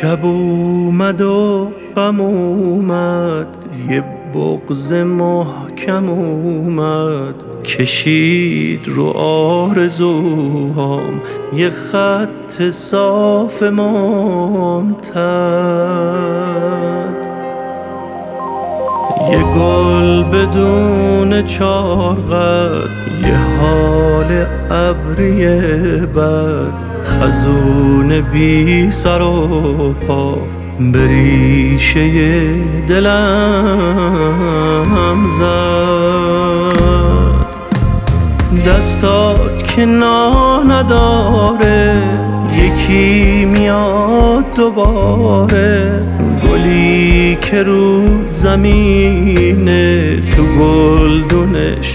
شب اومد و غم اومد یه بغز محکم اومد. کشید رو آرزوهام یه خط صاف ممتد یه گل بدون چارقد یه حال ابری بد خزون بی سر و پا به ریشه دلم زد. دستات که نا نداره یکی میاد دوباره. گلی که رو زمینه تو گلدونش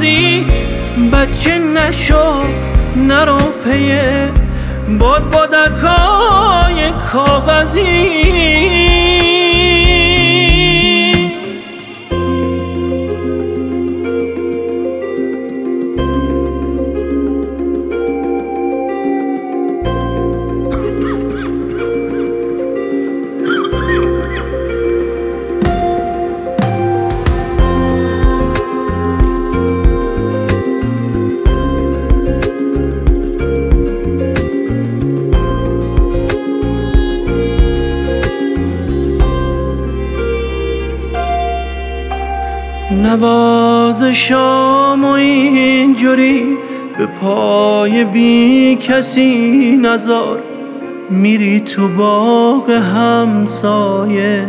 میپزی بچه نشو نرو پیه باد بادکای کاغذی. نوازشام و اینجوری به پای بی کسی نزار. میری تو باغ همسایه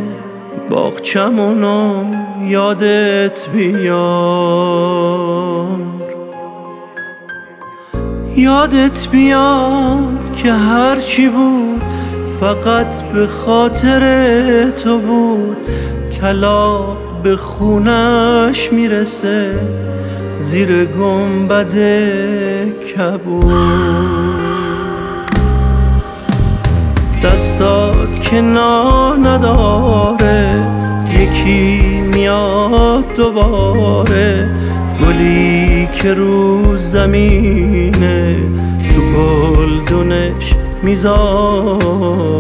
باغچمونو یادت بیار. یادت بیار که هرچی بود فقط به خاطر تو بود. کلا به خونش می‌رسه زیر گنبد کبود. دستات که نا نداره یکی میاد دوباره. گلی که رو زمینه تو گلدونش می‌ذاره.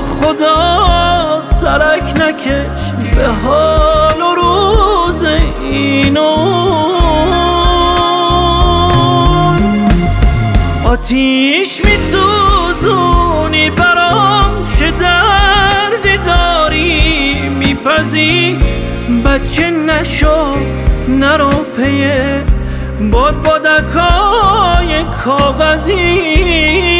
خدا سرک نکش به حال و روز اینو. آتیش میسوزونی برام چه دردی داری؟ میپزی؟ بچه نشو نرو پیه باد بادکای کاغذی.